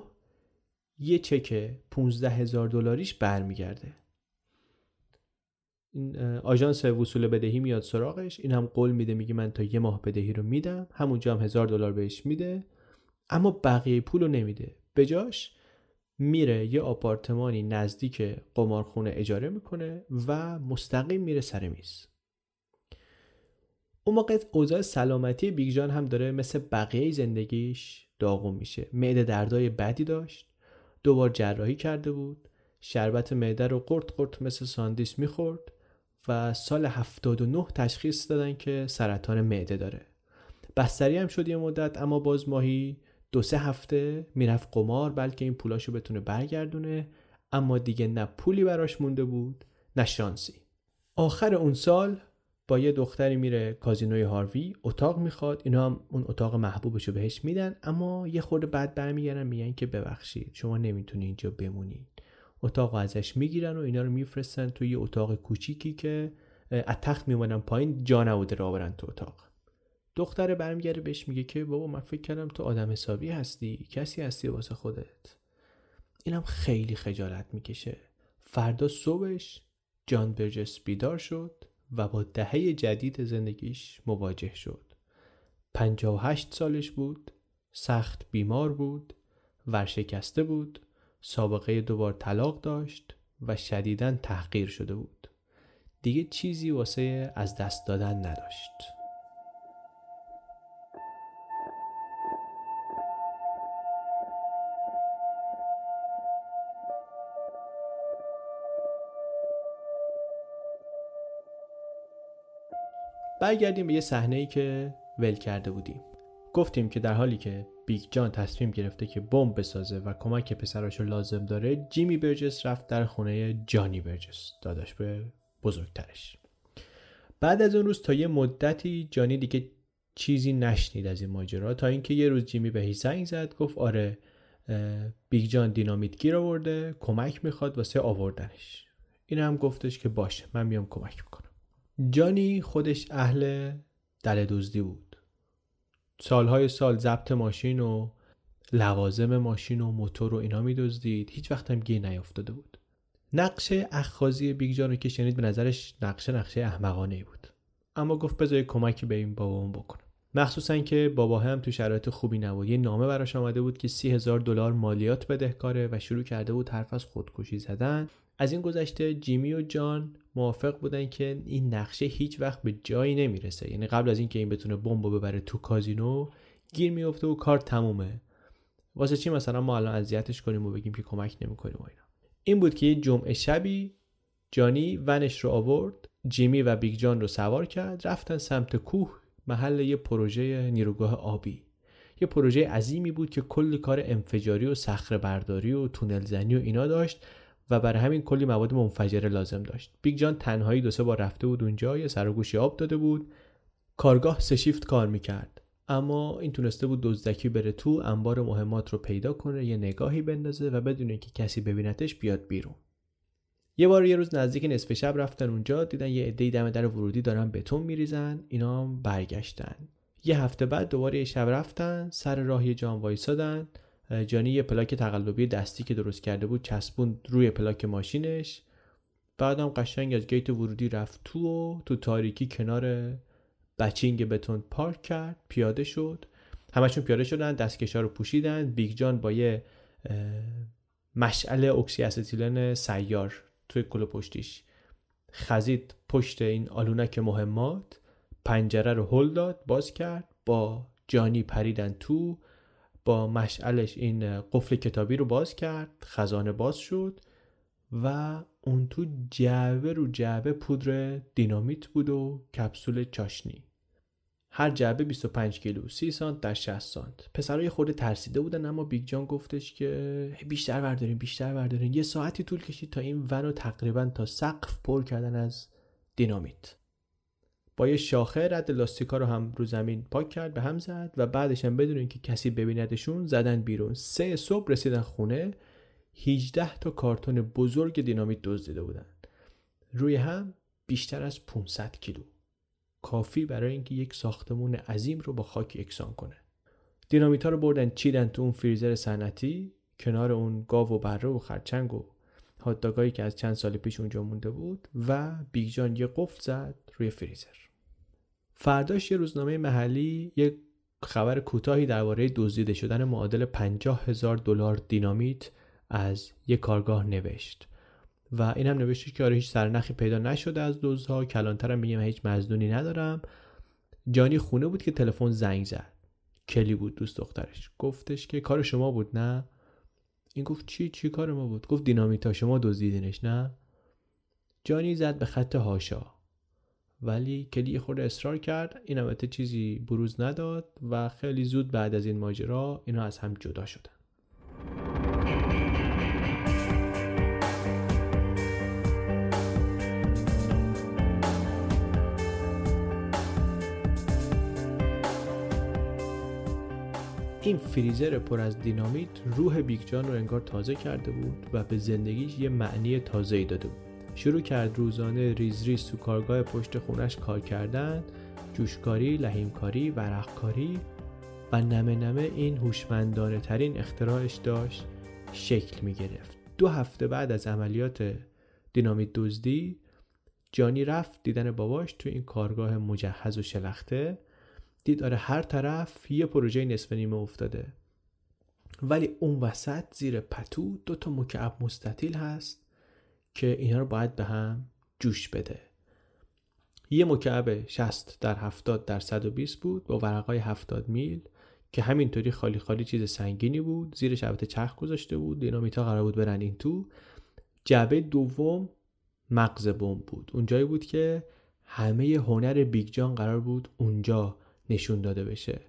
یه چک 15 هزار دلاریش برمیگرده. این آژانس وصول بدهی میاد سراغش. این هم قول میده میگه من تا یه ماه بدهی رو میدم. همونجا هم هزار دلار بهش میده. اما بقیه پول رو نمیده. بجاش میره یه آپارتمانی نزدیک قمارخونه اجاره می‌کنه و مستقیم میره سر میز. اون موقع اوضاع سلامتی بیگ جان هم داره مثل بقیه زندگیش داغون میشه. معده دردای بدی داشت دوبار جراحی کرده بود شربت معده رو قرط قرط مثل ساندیس می‌خورد و سال 79 تشخیص دادن که سرطان معده داره. بستری هم شد یه مدت اما باز ماهی دو سه هفته می‌رفت قمار بلکه این پولاشو بتونه برگردونه اما دیگه نه پولی براش مونده بود نه شانسی. آخر اون سال با یه دختری میره کازینوی هاروی اتاق می‌خواد اینا هم اون اتاق محبوبشو بهش میدن اما یه خورده بعد برمیگردن میگن که ببخشید شما نمی‌تونی اینجا بمونید. اتاق ازش می‌گیرن و اینا رو میفرستن توی یه اتاق کوچیکی که از تخت میومدن پایین جا نبوده را برن تو اتاق. دختر برمیگرده بهش میگه که بابا من فکر کردم تو آدم حسابی هستی کسی هستی واسه خودت. اینم خیلی خجالت می‌کشه. فردا صبحش جان برجس بیدار شد. و با دهه جدید زندگیش مواجه شد. 58 سالش بود سخت بیمار بود ورشکسته بود سابقه دوبار طلاق داشت و شدیدا تحقیر شده بود. دیگه چیزی واسه از دست دادن نداشت. برگردیم به یه صحنه ای که ول کرده بودیم. گفتیم که در حالی که بیگ جان تصمیم گرفته که بمب بسازه و کمک پسراش لازم داره جیمی برجس رفت در خونه جانی برجس داداش بزرگترش. بعد از اون روز تا یه مدتی جانی دیگه چیزی نشنید از این ماجرا تا اینکه یه روز جیمی بهش زنگ زد گفت آره بیگ جان دینامیت گیر آورده کمک می‌خواد واسه آوردنش. این هم گفتش که باشه من میام کمک می‌کنم. جانی خودش اهل دله دزدی بود. سالهای سال ضبط ماشین و لوازم ماشین و موتور و اینا میدزدید. هیچ وقت هم گیر نیافتاده بود. نقشه اخاذی بیگ جان رو که شنید به نظرش نقشه نقشه احمقانه بود. اما گفت بذار کمکی به این بابام بکنم مخصوصا که بابا هم تو شرایط خوبی نبود. یه نامه براش آمده بود که سی هزار دلار مالیات بدهکاره و شروع کرده بود حرف از خودکشی زدن. از این گذشته جیمی و جانی موافق بودن که این نقشه هیچ وقت به جایی نمی‌رسه. یعنی قبل از اینکه این بتونه بمب ببره تو کازینو گیر میفته و کار تمومه. واسه چی مثلا ما الان اذیتش کنیم و بگیم که کمک نمی‌کنیم و اینا؟ این بود که یه جمعه شبی جانی ونش رو آورد جیمی و بیگ جان رو سوار کرد رفتن سمت کوه محل یه پروژه نیروگاه آبی. یه پروژه عظیمی بود که کلی کار انفجاری و صخره برداری و تونل زنی و اینا داشت. و برای همین کلی مواد منفجره لازم داشت. بیگ جان تنهایی دو سه بار رفته بود اونجا یه سر و گوشی آب داده بود. کارگاه سه شیفت کار می‌کرد. اما این تونسته بود دزدکی بره تو انبار مهمات رو پیدا کنه یه نگاهی بندازه و بدون اینکه کسی ببینتش بیاد بیرون. یه بار یه روز نزدیک نصف شب رفتن اونجا دیدن یه عده‌ای دم در ورودی دارن بتون میریزن اینا برگشتن. یه هفته بعد دوباره یه شب رفتن سر راه یه وایسادن. جانی یه پلاک تقلبی دستی که درست کرده بود چسبوند روی پلاک ماشینش. بعدم قشنگ از گیت ورودی رفت تو و تو تاریکی کنار batching بتون پارک کرد. پیاده شد. همشون پیاده شدن دستکشا رو پوشیدن. بیگ جان با یه مشعل اکسی استیلن سیار توی کوله پشتیش خزید پشت این آلونک مهمات. پنجره رو هل داد باز کرد. با جانی پریدن تو. با مشعلش این قفل کتابی رو باز کرد خزانه باز شد و اون تو جعبه رو جعبه پودر دینامیت بود و کپسول چاشنی. هر جعبه 25 کیلو 30 سانت در 60 سانت. پسرا یه خورده ترسیده بودن اما بیگ جان گفتش که بیشتر بردارین بیشتر بردارین. یه ساعتی طول کشید تا این ون رو تقریبا تا سقف پر کردن از دینامیت. با یه شاخه رد لاستیکا رو هم رو زمین پاک کرد به هم زد و بعدش هم بدون اینکه کسی ببیندشون زدن بیرون. سه صبح رسیدن خونه 18 تا کارتون بزرگ دینامیت دزدیده بودن. روی هم بیشتر از 500 کیلو. کافی برای اینکه یک ساختمون عظیم رو با خاک یکسان کنه. دینامیت ها رو بردن چیدن تو اون فریزر صنعتی کنار اون گاو و بره و خرچنگ و هاتداگایی که از چند سال پیش اونجا مونده بود و بیگ جان یه قفل زد روی فریزر. فرداش یه روزنامه محلی یه خبر کوتاهی درباره دزدیده شدن معادل 50 هزار دلار دینامیت از یک کارگاه نوشت. و این هم نوشته که آره هیچ سرنخی پیدا نشده از دزدها کلانترم میگم هیچ مزدونی ندارم. جانی خونه بود که تلفن زنگ زد. کلی بود دوست دخترش. گفتش که کار شما بود نه؟ این گفت چی چی کار ما بود؟ گفت دینامیتا شما دزدیدنش نه؟ جانی زد به خط هاشا. ولی کلی خود اصرار کرد. این البته چیزی بروز نداد و خیلی زود بعد از این ماجرا اینا از هم جدا شدن. این فریزر پر از دینامیت روح بیگ جان رو انگار تازه کرده بود و به زندگیش یه معنی تازه ای داده بود. شروع کرد روزانه ریز ریز تو کارگاه پشت خونش کار کردن جوشکاری، لحیمکاری، ورقکاری و نمه نمه این هوشمندانه ترین اختراعش داشت شکل می گرفت. دو هفته بعد از عملیات دینامیت دزدی جانی رفت دیدن باباش تو این کارگاه مجهز و شلخته. دید آره هر طرف یه پروژه نصف نیمه افتاده. ولی اون وسط زیر پتو دو تا مکعب مستطیل هست که اینا رو باید به هم جوش بده. یه مکعب 60 در 70 در 120 بود با ورقای 70 میل که همینطوری خالی خالی چیز سنگینی بود. زیر شبت چرخ گذاشته بود. دینامیتا قرار بود برن این تو. جعبه دوم مغز بمب بود. اونجایی بود که همه هنر بیگ جان قرار بود اونجا نشون داده بشه.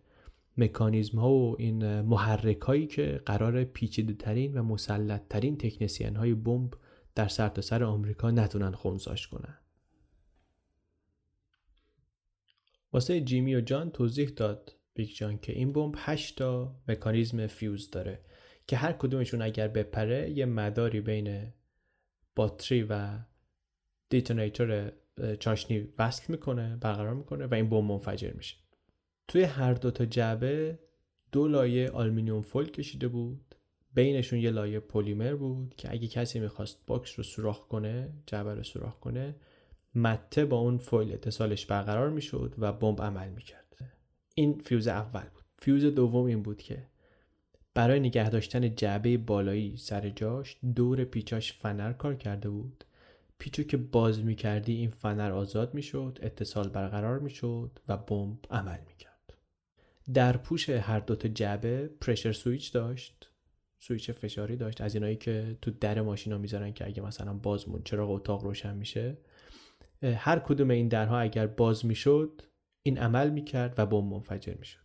مکانیزم ها و این محرک هایی که قراره پیچیده ترین و مسلط ترین تکنسین های بمب در سرتاسر سر آمریکا نتونن خونساش کنن. واسه جیمی و جان توضیح داد بیگ جان که این بمب 8 تا مکانیزم فیوز داره که هر کدومشون اگر بپره یه مداری بین باتری و detonator چاشنی وصل می‌کنه برقرار می‌کنه و این بمب منفجر میشه. توی هر دو تا جعبه دو لایه aluminum foil کشیده بود. بینشون یه لایه پلیمر بود که اگه کسی می‌خواست box رو سوراخ کنه جعبه رو سوراخ کنه مته با اون فویل اتصالش برقرار می‌شد و بمب عمل می‌کرد. این فیوز اول بود. فیوز دوم این بود که برای نگه داشتن جعبه بالایی سر جاش دور پیچاش فنر کار کرده بود. پیچو که باز می‌کردی این فنر آزاد می‌شد اتصال برقرار می‌شد و بمب عمل می‌کرد. در پوش هر دوتا جعبه پرشر سویچ داشت. سویچ فشاری داشت. از اینایی که تو در ماشینا می‌ذارن که اگه مثلا باز مون چراغ اتاق روشن میشه هر کدوم این درها اگر باز می‌شد این عمل می‌کرد و بمب منفجر می‌شد.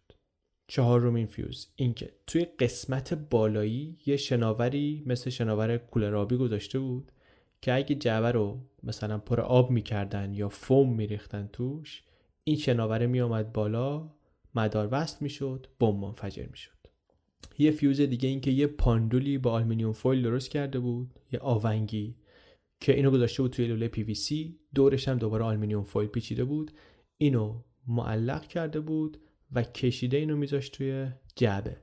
چهارمین فیوز اینکه توی قسمت بالایی یه شناوری مثل شناور کولر آبی گذاشته بود که اگه جعبه رو مثلا پر آب می‌کردن یا فوم میریختن توش این شناوره میآمد بالا مدار وصل می‌شد بمب منفجر می‌شد. یه فیوز دیگه اینکه یه پاندولی با aluminum foil درست کرده بود یه آونگی که اینو گذاشته بود توی لوله پی وی سی دورش هم دوباره aluminum foil پیچیده بود اینو معلق کرده بود و کشیده اینو میذاشت توی جعبه.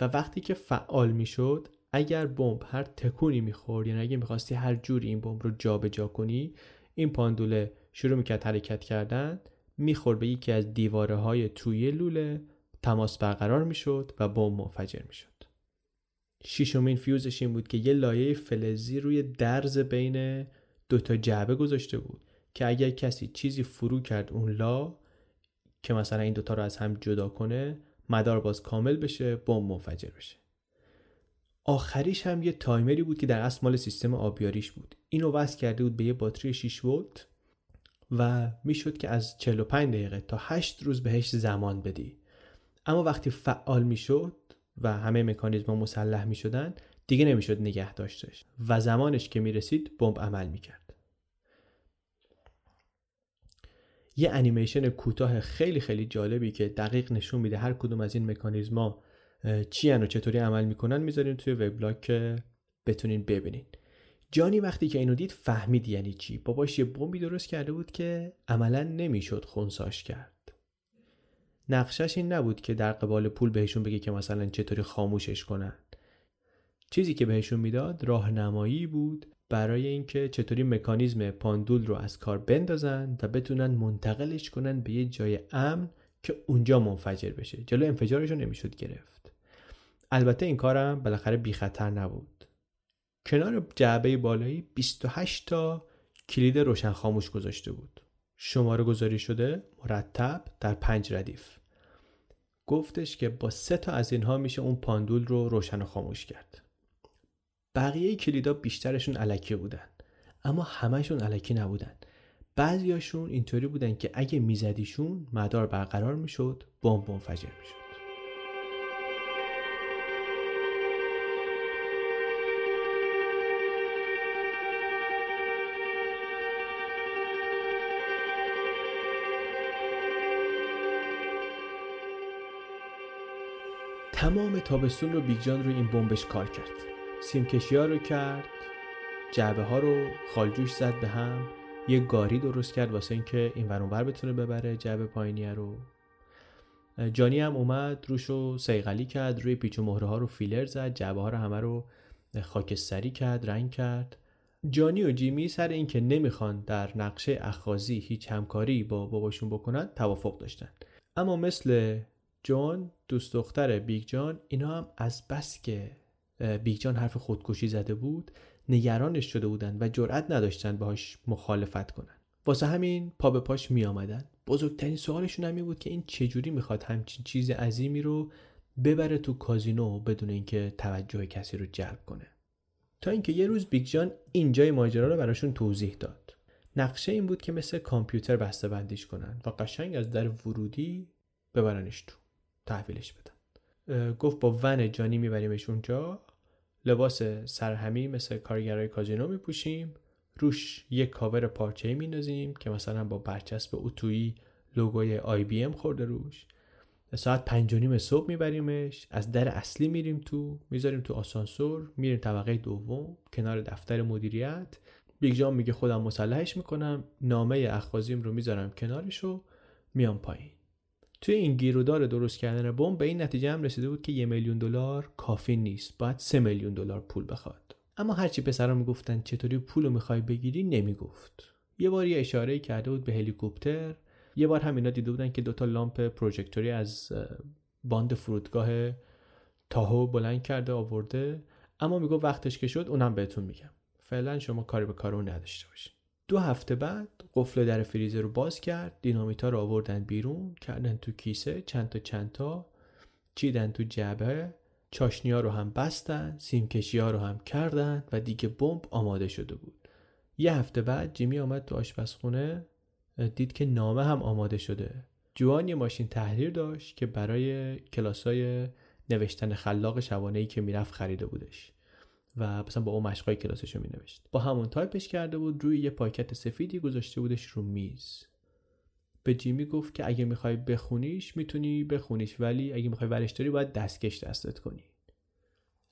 و وقتی که فعال می‌شد اگر بمب هر تکونی می‌خورد یعنی اگه می‌خواستی هر جوری این بمب رو جابجا جا کنی این پاندوله شروع می‌کرد حرکت کردن می‌خورد به یکی از دیواره های توی لوله تماس برقرار می‌شد و بمب منفجر می‌شد. شیشمین فیوزش این بود که یه لایه فلزی روی درز بین دوتا جعبه گذاشته بود که اگر کسی چیزی فرو کرد اون لا که مثلا این دوتا رو از هم جدا کنه مدار باز کامل بشه بمب منفجر بشه. آخریش هم یه تایمری بود که در اصل مال سیستم آبیاریش بود. اینو وصل کرده بود به یه باتری 6 ولت. و می‌شد که از 45 دقیقه تا 8 روز بهش زمان بدی. اما وقتی فعال می‌شد و همه مکانیزم مسلح می‌شدن دیگه نمی‌شد نگه داشتش و زمانش که می‌رسید بمب عمل می‌کرد. یه انیمیشن کوتاه خیلی خیلی جالبی که دقیق نشون میده هر کدوم از این مکانیزما چی و چطوری عمل می‌کنن می‌ذاریم توی وبلاگ که بتونین ببینین. جانی وقتی که اینو دید فهمید یعنی چی. باباش یه بمبی درست کرده بود که عملا نمی‌شد خونساش کرد. نقشش این نبود که در قبال پول بهشون بگه که مثلا چطوری خاموشش کنن. چیزی که بهشون می‌داد راهنمایی بود برای اینکه چطوری مکانیزم پاندول رو از کار بندازن و بتونن منتقلش کنن به یه جای امن که اونجا منفجر بشه. جلو انفجارش رو نمی‌شد گرفت. البته این کارم بالاخره بی خطر نبود. کنار جعبه بالایی 28 تا کلید روشن خاموش گذاشته بود. شماره گذاری شده مرتب در پنج ردیف. گفتش که با سه تا از اینها میشه اون پاندول رو روشن و خاموش کرد. بقیه کلیدا بیشترشون علکی بودن اما همهشون علکی نبودن. بعضیاشون اینطوری بودن که اگه میزدیشون مدار برقرار می‌شد بمب منفجر می‌شد. تمام تابستون رو بیگجان روی این بمبش کار کرد. سیمکشی ها رو کرد جعبه ها رو خالجوش زد به هم یه گاری درست کرد واسه اینکه این ور بتونه ببره جعبه پایینیه رو. جانی هم اومد روش رو سیغلی کرد روی پیچ و مهره ها رو فیلر زد جعبه ها رو همه رو خاکستری کرد رنگ کرد. جانی و جیمی سر اینکه نمی‌خوان در نقشه اخازی هیچ همکاری با باباشون بکنن توافق داشتن. اما مثل جان دوست دختر بیگ جان اینا هم از بس که بیگجان حرف خودکشی زده بود نگرانش شده بودن و جرأت نداشتن باهاش مخالفت کنن. واسه همین پا به پاش می آمدن بزرگترین سوالشون هم بود که این چجوری می‌خواد همچین چیز عظیمی رو ببره تو کازینو بدون اینکه توجه کسی رو جلب کنه. تا اینکه یه روز بیگ جان اینجای ماجرا رو براشون توضیح داد. نقشه این بود که مثل کامپیوتر بسته بندیش کنن و قشنگ از در ورودی ببرنش تو. تحویلش بدن. گفت با ون جانی میبریمش اونجا لباس سرهمی مثل کارگرای کازینو میپوشیم. روش یک کاور پارچه میندازیم که مثلا با برچسب اتویی لوگوی IBM خورده روش. ساعت پنج و نیم صبح میبریمش. از در اصلی میریم تو می‌ذاریم تو آسانسور. میریم طبقه دوم کنار دفتر مدیریت. بیگ جان میگه خودم مسلحش می‌کنم. نامه اخاذیم رو می‌ذارم کنارش و میام پایین. توی این گیرودار درست کردن بمب به این نتیجه هم رسیده بود که یه میلیون دلار کافی نیست. باید سه میلیون دلار پول بخواد. اما هرچی پسرا می‌گفتن چطوری پول رو می‌خوای بگیری نمی‌گفت. یه بار یه اشاره کرده بود به هلیکوپتر. یه بار هم اینا دیده بودن که دوتا لامپ پروژکتوری از باند فرودگاه تاهو بلند کرده آورده. اما میگو وقتش که شد اونم بهتون میگم. فعلا شما کاری به کارو نداشته باشین. دو هفته بعد قفل در فریزر رو باز کرد دینامیتا رو آوردن بیرون کردن تو کیسه چند تا چند تا چیدن تو جبه چاشنی ها رو هم بستن سیمکشی ها رو هم کردن و دیگه بمب آماده شده بود. یه هفته بعد جیمی آمد تو آشپزخونه دید که نامه هم آماده شده. جوان یه ماشین تحریر داشت که برای کلاسای نوشتن خلاق شبانه ای که می‌رفت خریده بودش. و مثلا با اون مشقای کلاسش رو مینوشت. با همون تایپش کرده بود روی یه پاکت سفیدی گذاشته بودش رو میز. به جیمی گفت که اگه می‌خوای بخونیش می‌تونی بخونیش ولی اگه می‌خوای ورش داری باید دستکش دستت کنی.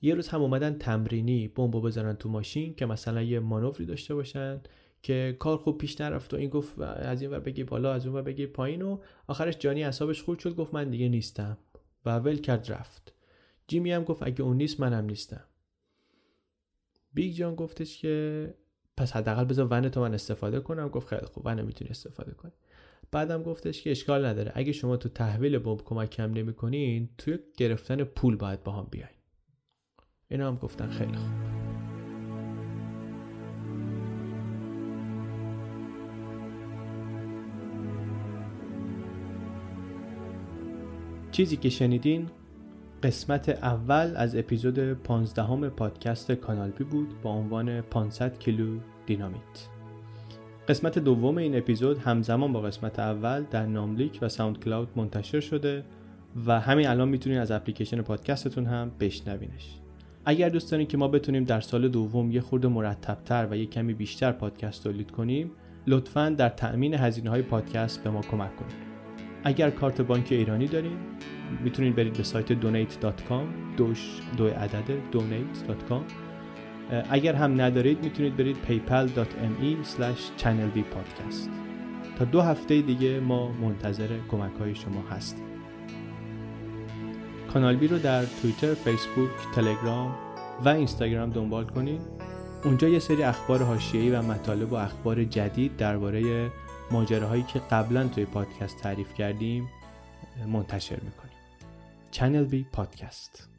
یه روز هم اومدن تمرینی بمبو بزنن تو ماشین که مثلا یه مانوری داشته باشن که کار خوب پیش نرفت و این گفت از این ور بگی بالا از اون ور بگی پایین و آخرش جانی اعصابش خورد شد گفت من دیگه نیستم. و ول کرد رفت. جیمی هم گفت اگه اون نیست منم نیستم. بیگ جان گفتش که پس حداقل بذار ون تو من استفاده کنم. گفت خیلی خوب ون می‌تونی استفاده کنی. بعدم گفتش که اشکال نداره. اگه شما تو تحویل بمب کمک کم نمی‌کنین توی گرفتن پول باید با هم بیاین. اینا هم گفتن خیلی خوب. چیزی که شنیدین قسمت اول از اپیزود 15 پادکست کانال بی بود با عنوان 500 کیلو دینامیت. قسمت دوم این اپیزود همزمان با قسمت اول در ناملیک و ساوند کلاود منتشر شده و همین الان می‌تونید از اپلیکیشن پادکستتون هم بشنوینش. اگر دوست دارین که ما بتونیم در سال دوم یه خورده مرتبتر و یه کمی بیشتر پادکست تولید کنیم لطفا در تأمین هزینه های پادکست به ما کمک کنید. اگر کارت بانک ایرانی دارین می‌تونید برید به سایت donate.com دوش دو عدد donate.com اگر هم ندارید می‌تونید برید paypal.me channelbpodcast تا دو هفته دیگه ما منتظر کمک های شما هستیم. کانال بی رو در توییتر، فیسبوک، تلگرام و اینستاگرام دنبال کنید. اونجا یه سری اخبار حاشیه‌ای و مطالب و اخبار جدید درباره ماجراهایی که قبلا توی پادکست تعریف کردیم منتشر می‌کنیم. چنل بی پادکست